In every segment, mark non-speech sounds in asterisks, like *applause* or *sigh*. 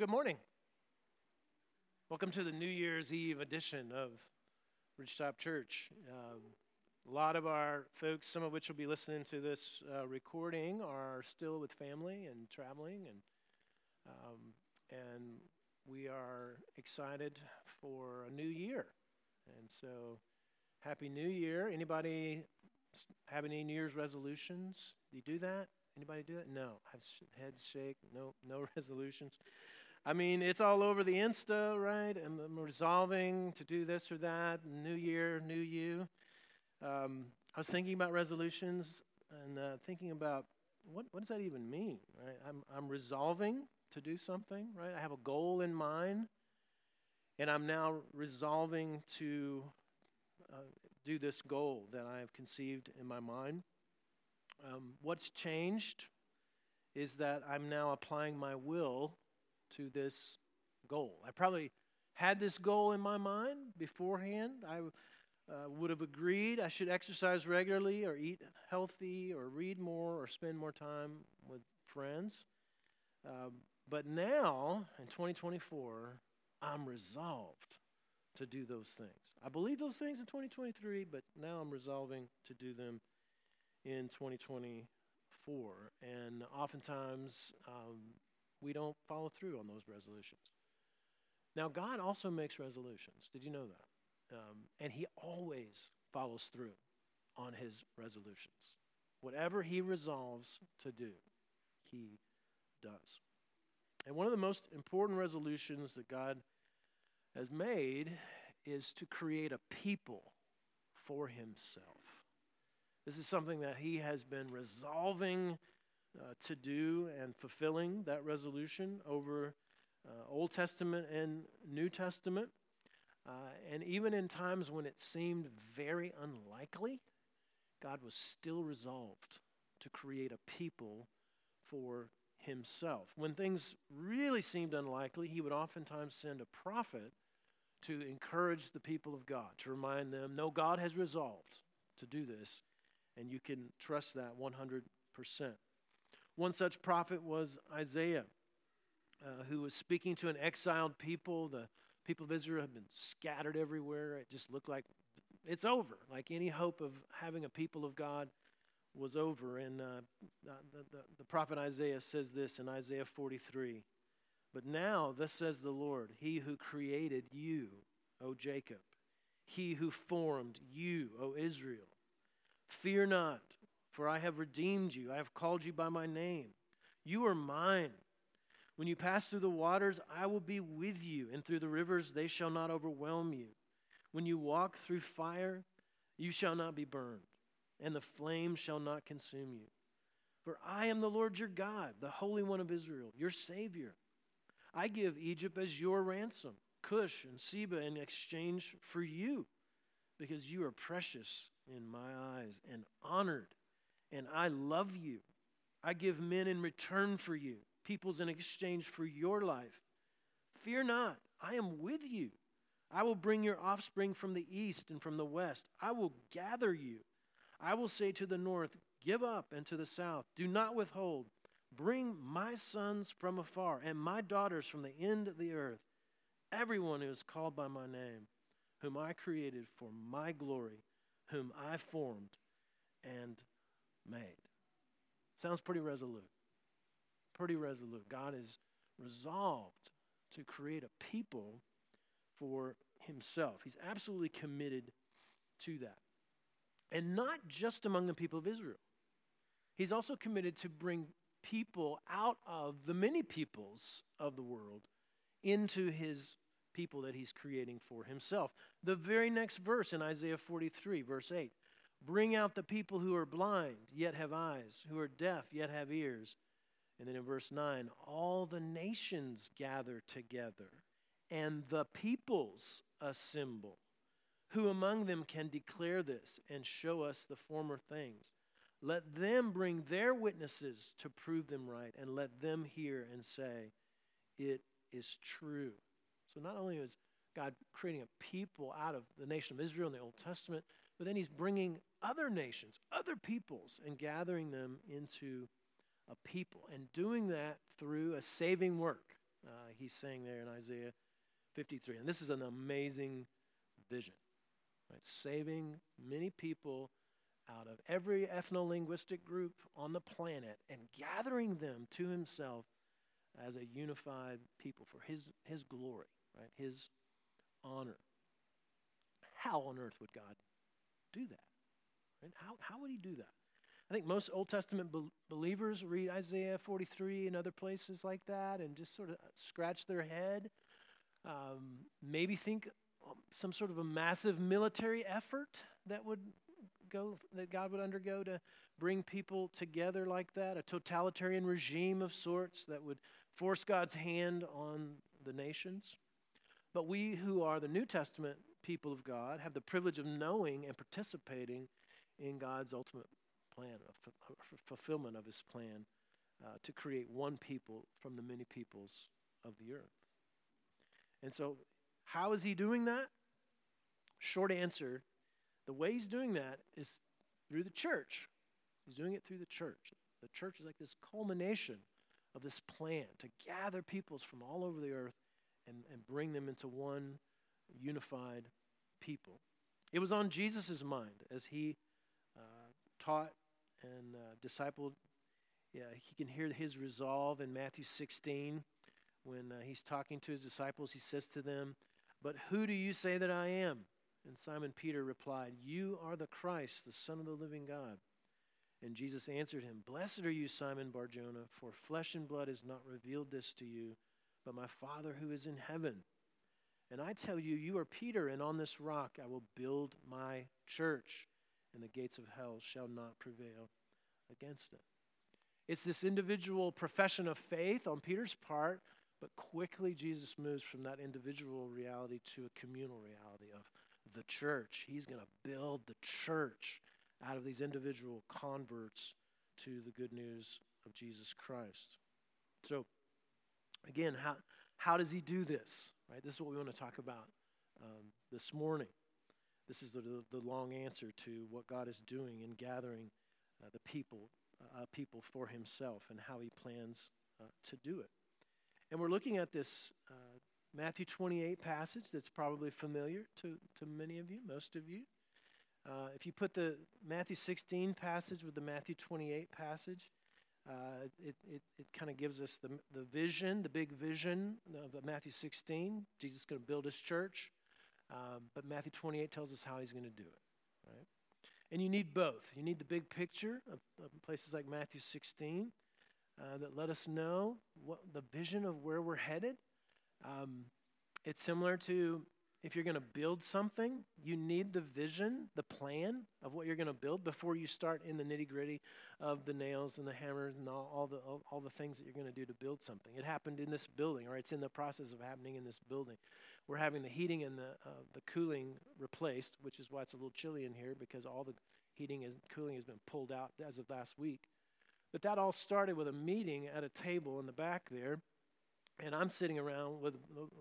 good morning. Welcome to the New Year's Eve edition of Ridgetop Church. Um, a lot of our folks, some of which will be listening to this uh, recording, are still with family and traveling, and um, and we are excited for a new year. And so, Happy New Year! Anybody have any New Year's resolutions? Do you do that? Anybody do that? No. Heads shake. No. No *laughs* resolutions. I mean, it's all over the Insta, right? I'm, I'm resolving to do this or that. New year, new you. Um, I was thinking about resolutions and uh, thinking about what, what does that even mean, right? I'm, I'm resolving to do something, right? I have a goal in mind, and I'm now resolving to uh, do this goal that I have conceived in my mind. Um, what's changed is that I'm now applying my will to this goal. I probably had this goal in my mind beforehand. I uh, would have agreed I should exercise regularly or eat healthy or read more or spend more time with friends. Uh, but now, in 2024, I'm resolved to do those things. I believe those things in 2023, but now I'm resolving to do them in 2024. And oftentimes, um, we don't follow through on those resolutions. Now, God also makes resolutions. Did you know that? Um, and He always follows through on His resolutions. Whatever He resolves to do, He does. And one of the most important resolutions that God has made is to create a people for Himself. This is something that He has been resolving uh, to do and fulfilling that resolution over uh, Old Testament and New Testament. Uh, and even in times when it seemed very unlikely, God was still resolved to create a people for himself. When things really seemed unlikely, he would oftentimes send a prophet to encourage the people of God, to remind them, no, God has resolved to do this, and you can trust that 100%. One such prophet was Isaiah, uh, who was speaking to an exiled people. The people of Israel had been scattered everywhere. It just looked like it's over, like any hope of having a people of God was over. And uh, the, the, the prophet Isaiah says this in Isaiah 43 But now, thus says the Lord, He who created you, O Jacob, He who formed you, O Israel, fear not for I have redeemed you. I have called you by my name. You are mine. When you pass through the waters, I will be with you, and through the rivers, they shall not overwhelm you. When you walk through fire, you shall not be burned, and the flame shall not consume you. For I am the Lord your God, the Holy One of Israel, your Savior. I give Egypt as your ransom, Cush and Seba in exchange for you, because you are precious in my eyes and honored and I love you. I give men in return for you, peoples in exchange for your life. Fear not, I am with you. I will bring your offspring from the east and from the west. I will gather you. I will say to the north, Give up, and to the south, Do not withhold. Bring my sons from afar and my daughters from the end of the earth, everyone who is called by my name, whom I created for my glory, whom I formed and made. Sounds pretty resolute. Pretty resolute. God is resolved to create a people for himself. He's absolutely committed to that. And not just among the people of Israel. He's also committed to bring people out of the many peoples of the world into his people that he's creating for himself. The very next verse in Isaiah 43, verse 8 Bring out the people who are blind, yet have eyes, who are deaf, yet have ears. And then in verse 9, all the nations gather together, and the peoples assemble. Who among them can declare this and show us the former things? Let them bring their witnesses to prove them right, and let them hear and say, It is true. So not only is God creating a people out of the nation of Israel in the Old Testament, but then he's bringing other nations, other peoples, and gathering them into a people, and doing that through a saving work. Uh, he's saying there in Isaiah 53. And this is an amazing vision, right? Saving many people out of every ethno linguistic group on the planet and gathering them to himself as a unified people for his, his glory, right? His honor. How on earth would God do that? Right? How, how would he do that? I think most Old Testament be- believers read Isaiah 43 and other places like that and just sort of scratch their head. Um, maybe think um, some sort of a massive military effort that would go that God would undergo to bring people together like that, a totalitarian regime of sorts that would force God's hand on the nations. But we who are the New Testament people of God have the privilege of knowing and participating in God's ultimate plan, of fulfillment of his plan uh, to create one people from the many peoples of the earth. And so, how is he doing that? Short answer the way he's doing that is through the church. He's doing it through the church. The church is like this culmination of this plan to gather peoples from all over the earth and, and bring them into one unified people. It was on Jesus' mind as he uh, taught and uh, discipled. Yeah, he can hear his resolve in Matthew 16 when uh, he's talking to his disciples. He says to them, But who do you say that I am? And Simon Peter replied, You are the Christ, the Son of the living God. And Jesus answered him, Blessed are you, Simon Barjona, for flesh and blood has not revealed this to you, but my Father who is in heaven. And I tell you, you are Peter, and on this rock I will build my church, and the gates of hell shall not prevail against it. It's this individual profession of faith on Peter's part, but quickly Jesus moves from that individual reality to a communal reality of the church. He's going to build the church out of these individual converts to the good news of Jesus Christ. So, again, how, how does he do this? Right? This is what we want to talk about um, this morning. This is the, the, long answer to what God is doing in gathering uh, the people, uh, people for himself and how he plans uh, to do it. And we're looking at this uh, Matthew 28 passage that's probably familiar to, to many of you, most of you. Uh, if you put the Matthew 16 passage with the Matthew 28 passage, uh, it, it, it kind of gives us the, the vision, the big vision of Matthew 16. Jesus is going to build his church. Um, but Matthew 28 tells us how he's going to do it, right? And you need both. You need the big picture of, of places like Matthew 16 uh, that let us know what the vision of where we're headed. Um, it's similar to if you're going to build something, you need the vision, the plan of what you're going to build before you start in the nitty gritty of the nails and the hammers and all, all the, all, all, the things that you're going to do to build something. It happened in this building, or it's in the process of happening in this building. We're having the heating and the, uh, the cooling replaced, which is why it's a little chilly in here because all the heating and cooling has been pulled out as of last week. But that all started with a meeting at a table in the back there and I'm sitting around with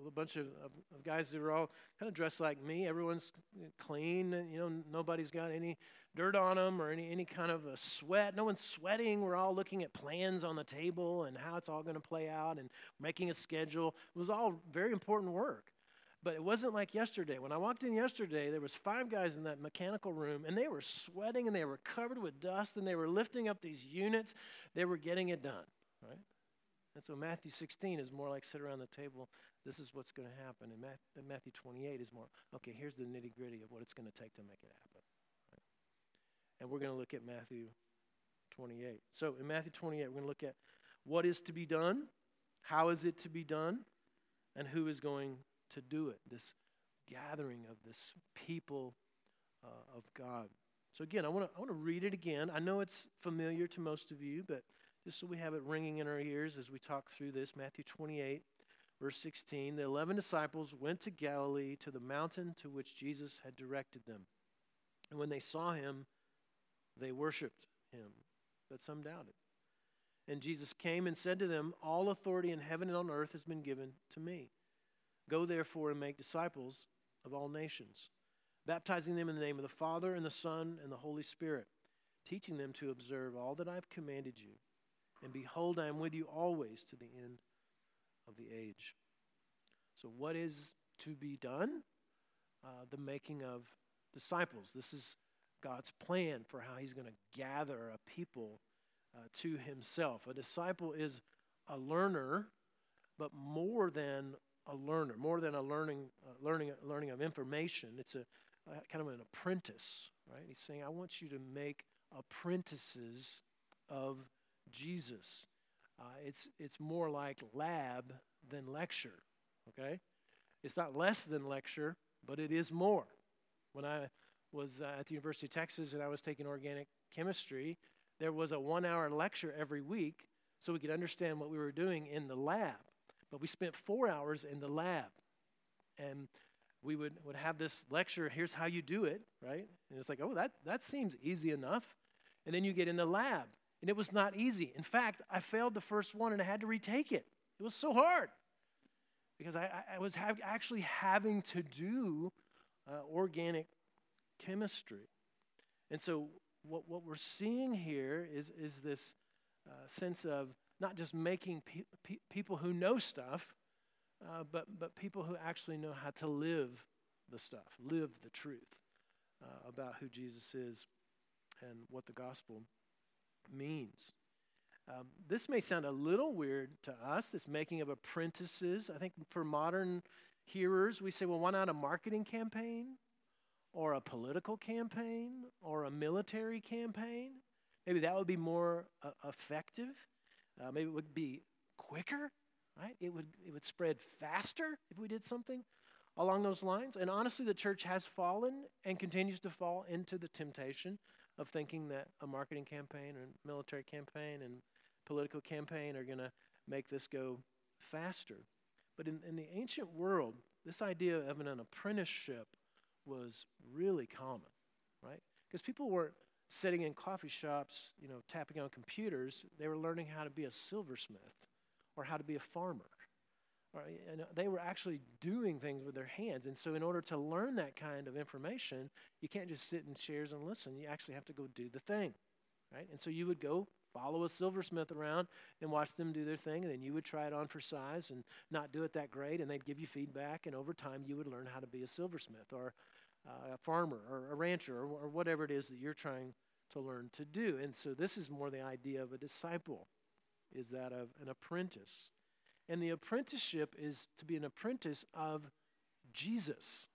a bunch of, of, of, guys that are all kind of dressed like me. Everyone's clean, you know, nobody's got any dirt on them or any, any kind of a sweat. No one's sweating. We're all looking at plans on the table and how it's all going to play out and making a schedule. It was all very important work. But it wasn't like yesterday. When I walked in yesterday, there was five guys in that mechanical room, and they were sweating and they were covered with dust, and they were lifting up these units. They were getting it done, right? And so Matthew 16 is more like sit around the table. This is what's going to happen. And Matthew 28 is more, okay, here's the nitty gritty of what it's going to take to make it happen. Right? And we're going to look at Matthew 28. So in Matthew 28, we're going to look at what is to be done, how is it to be done, and who is going to do it. This gathering of this people uh, of God. So again, I want to I want to read it again. I know it's familiar to most of you, but just so we have it ringing in our ears as we talk through this. Matthew 28, verse 16. The eleven disciples went to Galilee to the mountain to which Jesus had directed them. And when they saw him, they worshiped him, but some doubted. And Jesus came and said to them, All authority in heaven and on earth has been given to me. Go therefore and make disciples of all nations, baptizing them in the name of the Father and the Son and the Holy Spirit, teaching them to observe all that I've commanded you. And behold, I am with you always to the end of the age. So, what is to be done? Uh, the making of disciples. This is God's plan for how He's going to gather a people uh, to Himself. A disciple is a learner, but more than a learner, more than a learning, uh, learning, learning of information. It's a, a kind of an apprentice, right? He's saying, I want you to make apprentices of Jesus. Uh, it's, it's more like lab than lecture, okay? It's not less than lecture, but it is more. When I was uh, at the University of Texas and I was taking organic chemistry, there was a one hour lecture every week so we could understand what we were doing in the lab. But we spent four hours in the lab. And we would, would have this lecture here's how you do it, right? And it's like, oh, that, that seems easy enough. And then you get in the lab, and it was not easy. In fact, I failed the first one and I had to retake it. It was so hard because I, I was have, actually having to do uh, organic chemistry. And so, what, what we're seeing here is, is this uh, sense of not just making pe- pe- people who know stuff, uh, but, but people who actually know how to live the stuff, live the truth uh, about who Jesus is and what the gospel means. Um, this may sound a little weird to us, this making of apprentices. I think for modern hearers, we say, well, why not a marketing campaign or a political campaign or a military campaign? Maybe that would be more uh, effective. Uh, maybe it would be quicker, right? It would, it would spread faster if we did something along those lines. And honestly, the church has fallen and continues to fall into the temptation of thinking that a marketing campaign or military campaign and political campaign are going to make this go faster. But in, in the ancient world, this idea of an, an apprenticeship was really common, right? Because people weren't sitting in coffee shops, you know, tapping on computers. They were learning how to be a silversmith or how to be a farmer. Right? And they were actually doing things with their hands. And so, in order to learn that kind of information, you can't just sit in chairs and listen. You actually have to go do the thing, right? And so, you would go follow a silversmith around and watch them do their thing, and then you would try it on for size and not do it that great, and they'd give you feedback, and over time, you would learn how to be a silversmith or uh, a farmer or a rancher or, or whatever it is that you're trying to learn to do. And so, this is more the idea of a disciple, is that of an apprentice. And the apprenticeship is to be an apprentice of Jesus,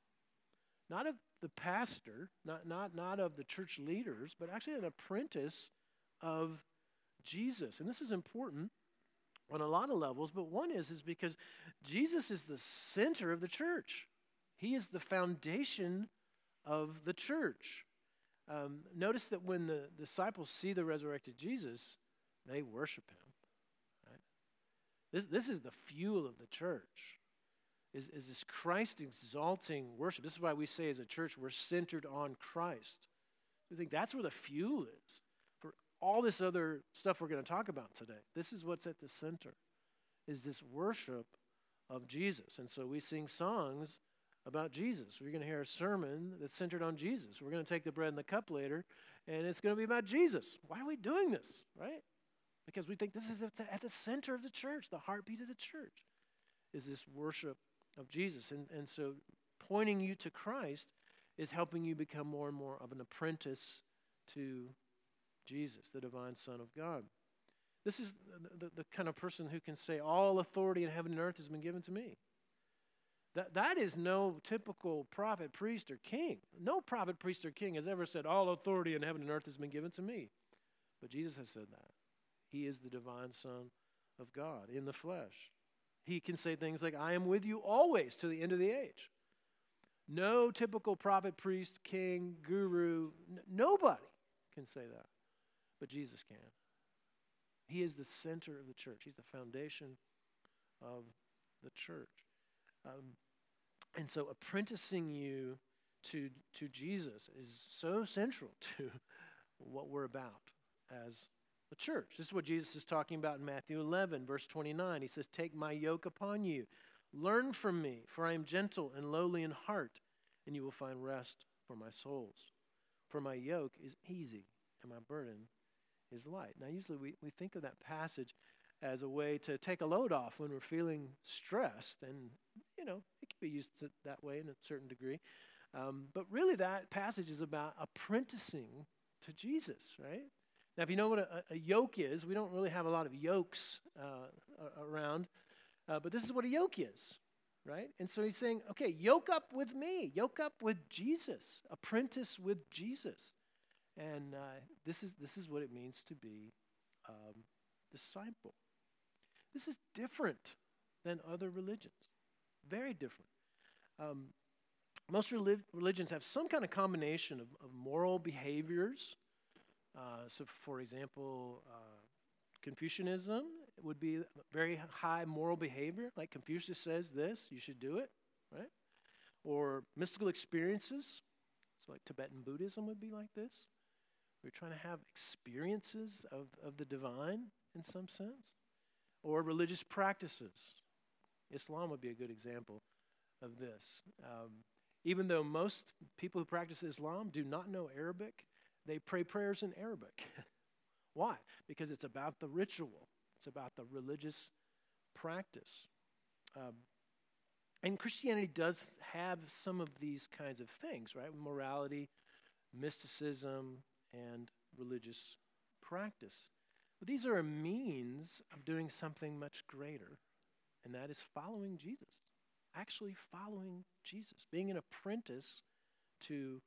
not of the pastor, not, not, not of the church leaders, but actually an apprentice of Jesus. And this is important on a lot of levels, but one is is because Jesus is the center of the church. He is the foundation of the church. Um, notice that when the disciples see the resurrected Jesus, they worship him. This, this is the fuel of the church, is, is this Christ exalting worship. This is why we say as a church we're centered on Christ. We think that's where the fuel is for all this other stuff we're going to talk about today. This is what's at the center, is this worship of Jesus. And so we sing songs about Jesus. We're going to hear a sermon that's centered on Jesus. We're going to take the bread and the cup later, and it's going to be about Jesus. Why are we doing this, right? Because we think this is at the center of the church, the heartbeat of the church is this worship of Jesus. And, and so pointing you to Christ is helping you become more and more of an apprentice to Jesus, the divine Son of God. This is the, the, the, kind of person who can say, All authority in heaven and earth has been given to me. That, that is no typical prophet, priest, or king. No prophet, priest, or king has ever said, All authority in heaven and earth has been given to me. But Jesus has said that. He is the divine Son of God in the flesh. He can say things like, I am with you always to the end of the age. No typical prophet, priest, king, guru, n- nobody can say that. But Jesus can. He is the center of the church, He's the foundation of the church. Um, and so, apprenticing you to, to Jesus is so central *laughs* to what we're about as the church. This is what Jesus is talking about in Matthew 11, verse 29. He says, Take my yoke upon you. Learn from me, for I am gentle and lowly in heart, and you will find rest for my souls. For my yoke is easy, and my burden is light. Now, usually we, we think of that passage as a way to take a load off when we're feeling stressed. And, you know, it can be used that way in a certain degree. Um, but really, that passage is about apprenticing to Jesus, right? Now, if you know what a, a yoke is, we don't really have a lot of yokes uh, around, uh, but this is what a yoke is, right? And so he's saying, okay, yoke up with me, yoke up with Jesus, apprentice with Jesus. And uh, this, is, this is what it means to be um, disciple. This is different than other religions, very different. Um, most religions have some kind of combination of, of moral behaviors. Uh, so, for example, uh, Confucianism would be very high moral behavior. Like Confucius says this, you should do it, right? Or mystical experiences. So, like Tibetan Buddhism would be like this. We're trying to have experiences of, of the divine in some sense. Or religious practices. Islam would be a good example of this. Um, even though most people who practice Islam do not know Arabic, they pray prayers in Arabic. *laughs* Why? Because it's about the ritual, it's about the religious practice. Um, and Christianity does have some of these kinds of things, right? Morality, mysticism, and religious practice. But these are a means of doing something much greater, and that is following Jesus actually following Jesus, being an apprentice to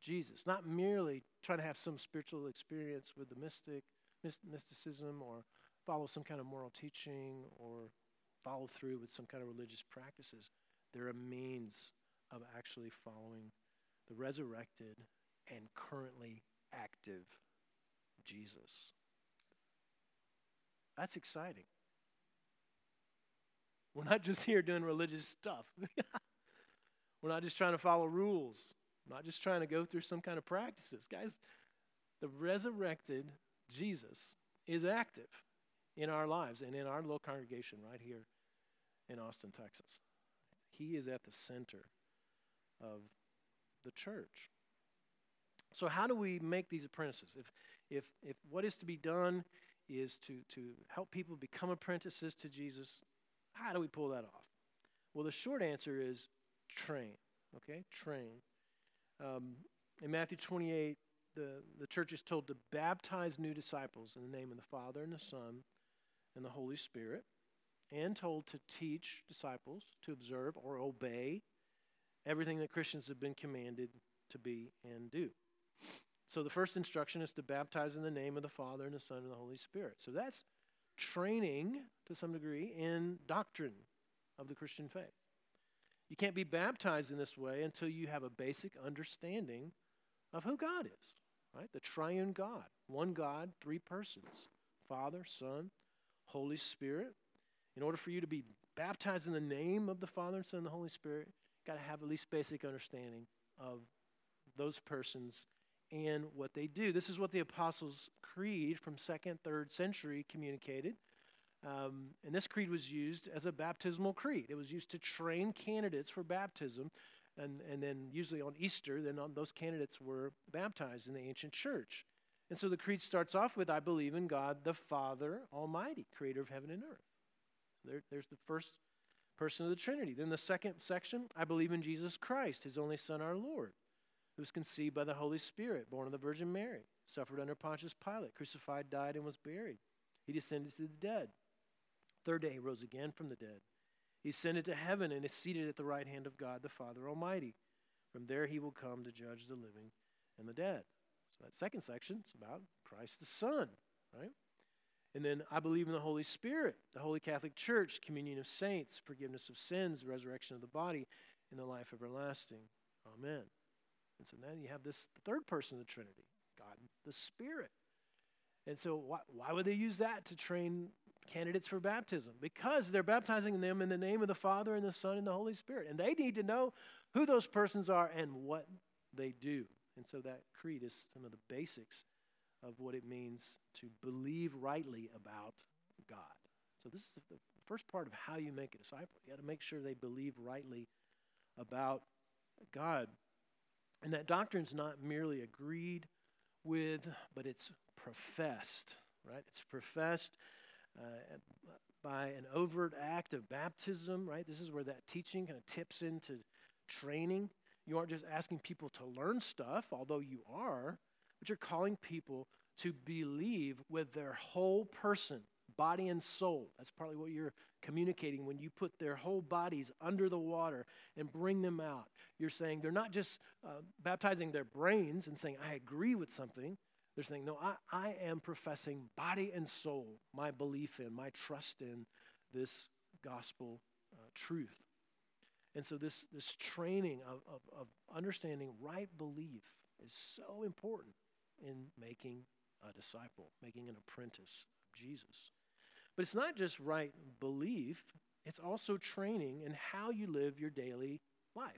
Jesus, not merely trying to have some spiritual experience with the mystic, mysticism, or follow some kind of moral teaching, or follow through with some kind of religious practices. They're a means of actually following the resurrected and currently active Jesus. That's exciting. We're not just here doing religious stuff. *laughs* We're not just trying to follow rules. We're not just trying to go through some kind of practices. Guys, the resurrected Jesus is active in our lives and in our little congregation right here in Austin, Texas. He is at the center of the church. So, how do we make these apprentices? If, if, if what is to be done is to, to help people become apprentices to Jesus, how do we pull that off? Well, the short answer is train. Okay, train. Um, in Matthew 28, the, the church is told to baptize new disciples in the name of the Father and the Son and the Holy Spirit, and told to teach disciples to observe or obey everything that Christians have been commanded to be and do. So the first instruction is to baptize in the name of the Father and the Son and the Holy Spirit. So that's training to some degree in doctrine of the Christian faith. You can't be baptized in this way until you have a basic understanding of who God is, right? The triune God, one God, three persons Father, Son, Holy Spirit. In order for you to be baptized in the name of the Father, and Son, and the Holy Spirit, got to have at least basic understanding of those persons and what they do. This is what the Apostles' Creed from second, third century communicated. Um, and this creed was used as a baptismal creed. It was used to train candidates for baptism. And, and then, usually on Easter, then on, those candidates were baptized in the ancient church. And so the creed starts off with I believe in God the Father Almighty, creator of heaven and earth. There, there's the first person of the Trinity. Then the second section I believe in Jesus Christ, his only Son, our Lord who was conceived by the Holy Spirit, born of the Virgin Mary, suffered under Pontius Pilate, crucified, died, and was buried. He descended to the dead. Third day, he rose again from the dead. He ascended to heaven and is seated at the right hand of God the Father Almighty. From there, he will come to judge the living and the dead. So that second section is about Christ the Son, right? And then I believe in the Holy Spirit, the Holy Catholic Church, communion of saints, forgiveness of sins, resurrection of the body, and the life everlasting. Amen. And so then you have this third person of the Trinity, God the Spirit. And so why, why would they use that to train candidates for baptism? Because they're baptizing them in the name of the Father and the Son and the Holy Spirit. And they need to know who those persons are and what they do. And so that creed is some of the basics of what it means to believe rightly about God. So this is the first part of how you make a disciple. You got to make sure they believe rightly about God. And that doctrine's not merely agreed with, but it's professed, right? It's professed. Uh, by an overt act of baptism, right? This is where that teaching kind of tips into training. You aren't just asking people to learn stuff, although you are, but you're calling people to believe with their whole person, body and soul. That's partly what you're communicating when you put their whole bodies under the water and bring them out. You're saying they're not just uh, baptizing their brains and saying, I agree with something. They're saying, No, I, I am professing body and soul my belief in, my trust in this gospel uh, truth. And so, this, this training of, of, of understanding right belief is so important in making a disciple, making an apprentice of Jesus. But it's not just right belief, it's also training in how you live your daily life.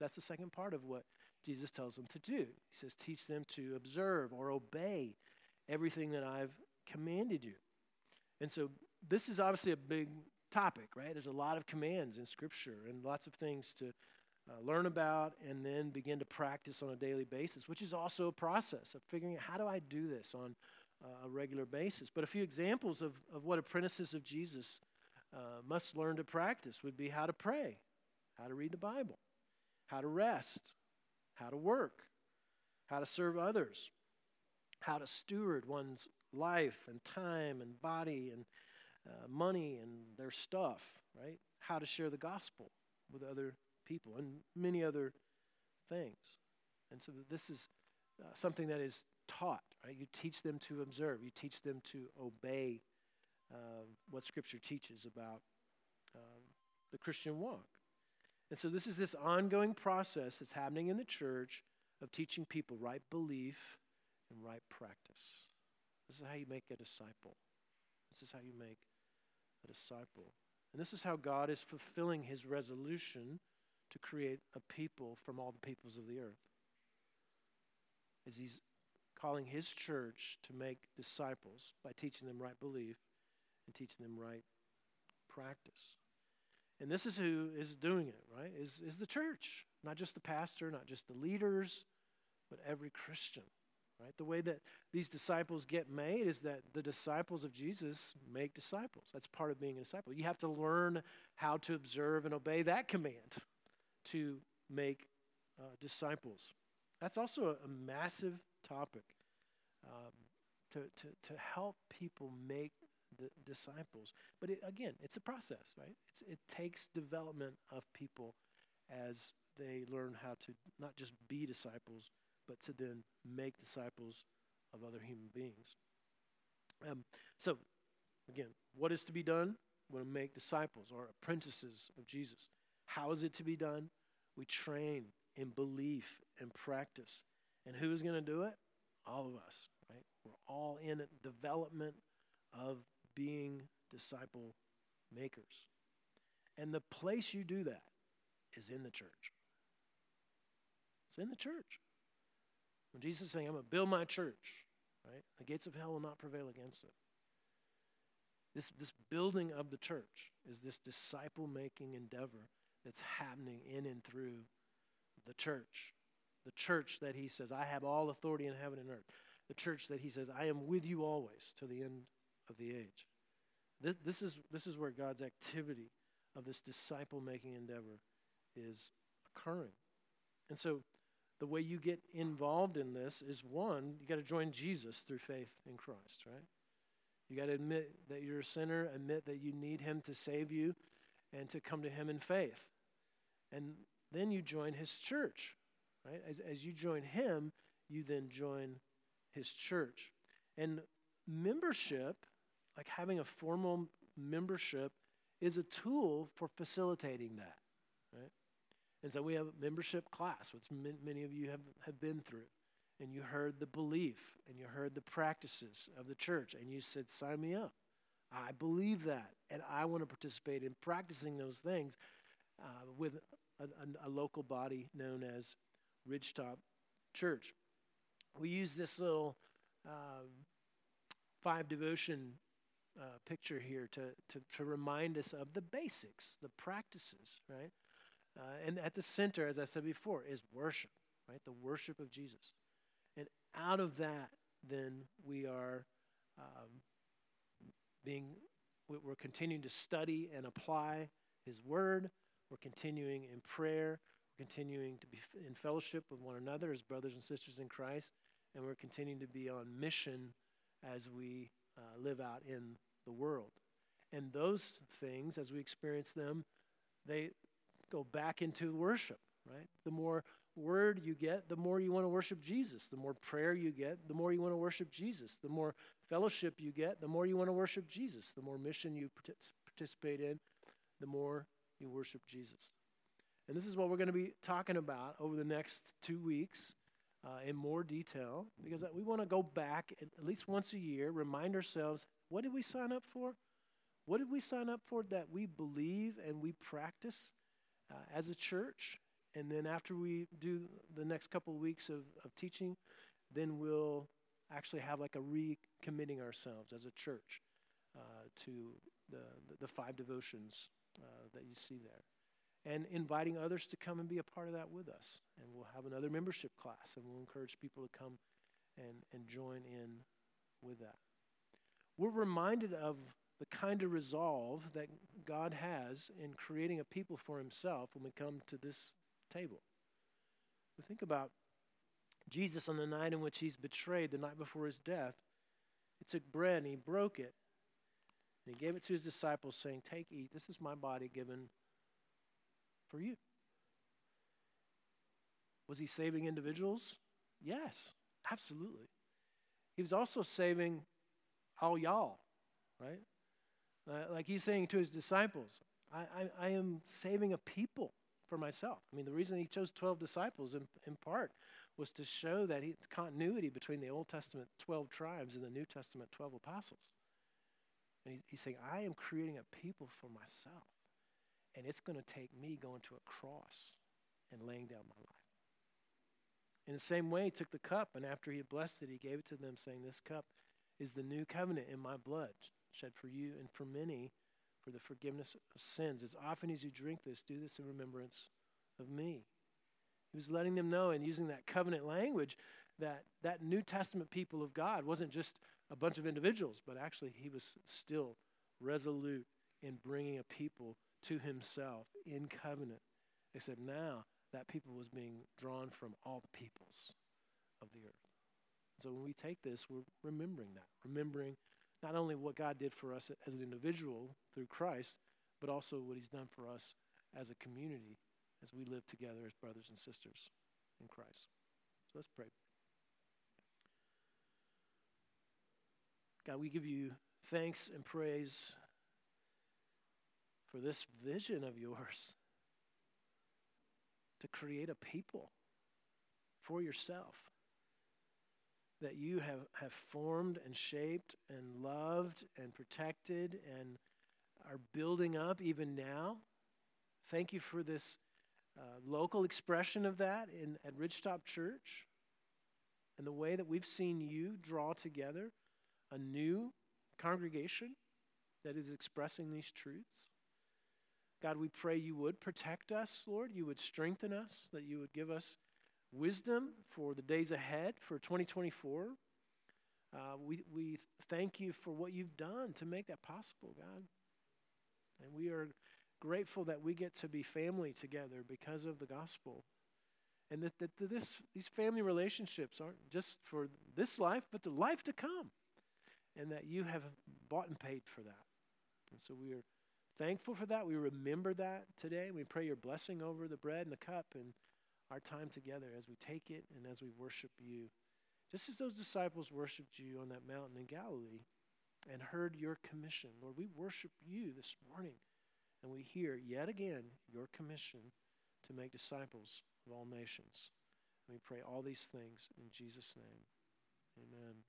That's the second part of what Jesus tells them to do. He says, Teach them to observe or obey everything that I've commanded you. And so, this is obviously a big topic, right? There's a lot of commands in Scripture and lots of things to uh, learn about and then begin to practice on a daily basis, which is also a process of figuring out how do I do this on uh, a regular basis. But a few examples of, of what apprentices of Jesus uh, must learn to practice would be how to pray, how to read the Bible, how to rest, how to work, how to serve others, how to steward one's life and time and body and uh, money and their stuff, right? How to share the gospel with other people and many other things. And so this is uh, something that is taught, right? You teach them to observe, you teach them to obey uh, what Scripture teaches about um, the Christian walk. And so this is this ongoing process that's happening in the church of teaching people right belief and right practice. This is how you make a disciple. This is how you make a disciple. And this is how God is fulfilling his resolution to create a people from all the peoples of the earth. As he's calling his church to make disciples by teaching them right belief and teaching them right practice. And this is who is doing it, right? Is, is the church. Not just the pastor, not just the leaders, but every Christian, right? The way that these disciples get made is that the disciples of Jesus make disciples. That's part of being a disciple. You have to learn how to observe and obey that command to make uh, disciples. That's also a, a massive topic um, to, to, to help people make the disciples. But it, again, it's a process, right? It's, it takes development of people as they learn how to not just be disciples, but to then make disciples of other human beings. Um, so, again, what is to be done? We make disciples or apprentices of Jesus. How is it to be done? We train in belief and practice. And who is going to do it? All of us, right? We're all in it development of being disciple makers. And the place you do that is in the church. It's in the church. When Jesus is saying, I'm going to build my church, right? The gates of hell will not prevail against it. This, this building of the church is this disciple making endeavor that's happening in and through the church. The church that he says, I have all authority in heaven and earth. The church that he says, I am with you always to the end of the age. This, this, is, this is where God's activity of this disciple making endeavor is occurring. And so the way you get involved in this is one, you got to join Jesus through faith in Christ, right? You got to admit that you're a sinner, admit that you need him to save you, and to come to him in faith. And then you join his church, right? As, as you join him, you then join his church. And membership like having a formal membership is a tool for facilitating that, right? And so we have a membership class, which many of you have, have been through. And you heard the belief and you heard the practices of the church, and you said, Sign me up. I believe that, and I want to participate in practicing those things uh, with a, a, a, local body known as Ridgetop Church. We use this little um, five devotion uh, picture here to, to, to remind us of the basics, the practices, right? Uh, and at the center, as I said before, is worship, right? The worship of Jesus. And out of that, then we are um, being we're continuing to study and apply His Word. We're continuing in prayer. We're continuing to be in fellowship with one another as brothers and sisters in Christ. And we're continuing to be on mission as we uh, live out in the world. And those things, as we experience them, they go back into worship, right? The more word you get, the more you want to worship Jesus. The more prayer you get, the more you want to worship Jesus. The more fellowship you get, the more you want to worship Jesus. The more mission you participate in, the more you worship Jesus. And this is what we're going to be talking about over the next two weeks uh, in more detail because we want to go back at least once a year, remind ourselves what did we sign up for? What did we sign up for that we believe and we practice uh, as a church? And then after we do the next couple of weeks of, of teaching, then we'll actually have like a recommitting ourselves as a church uh, to the, the, five devotions uh, that you see there. And inviting others to come and be a part of that with us. And we'll have another membership class, and we'll encourage people to come and, and join in with that. We're reminded of the kind of resolve that God has in creating a people for himself when we come to this table. We think about Jesus on the night in which he's betrayed, the night before his death. He took bread and he broke it. And he gave it to his disciples, saying, Take, eat. This is my body given for you. Was he saving individuals? Yes, absolutely. He was also saving all y'all, right? Uh, like he's saying to his disciples, I, I, I am saving a people for myself. I mean, the reason he chose 12 disciples in, in part was to show that he, continuity between the Old Testament 12 tribes and the New Testament 12 apostles. And he's, he's saying, I am creating a people for myself. And it's going to take me going to a cross and laying down my life. In the same way, he took the cup, and after he had blessed it, he gave it to them, saying, This cup is the new covenant in my blood, shed for you and for many for the forgiveness of sins. As often as you drink this, do this in remembrance of me. He was letting them know and using that covenant language that that New Testament people of God wasn't just a bunch of individuals, but actually he was still resolute in bringing a people to himself in covenant. except now that people was being drawn from all the peoples of the earth. So when we take this, we're remembering that, remembering not only what God did for us as an individual through Christ, but also what He's done for us as a community as we live together as brothers and sisters in Christ. So let's pray. God, we give you thanks and praise for this vision of yours to create a people for yourself that you have, have formed and shaped and loved and protected and are building up even now. Thank you for this uh, local expression of that in, at Ridgetop Church and the way that we've seen you draw together a new congregation that is expressing these truths. God, we pray you would protect us, Lord. You would strengthen us, that you would give us wisdom for the days ahead for 2024. Uh, we, we thank you for what you've done to make that possible, God. And we are grateful that we get to be family together because of the gospel. And that, that, that this, these family relationships aren't just for this life, but the life to come. And that you have bought and paid for that. And so we are thankful for that. We remember that today. We pray your blessing over the bread and the cup and our time together as we take it and as we worship you. Just as those disciples worshiped you on that mountain in Galilee and heard your commission. Lord, we worship you this morning and we hear yet again your commission to make disciples of all nations. And we pray all these things in Jesus' name. Amen.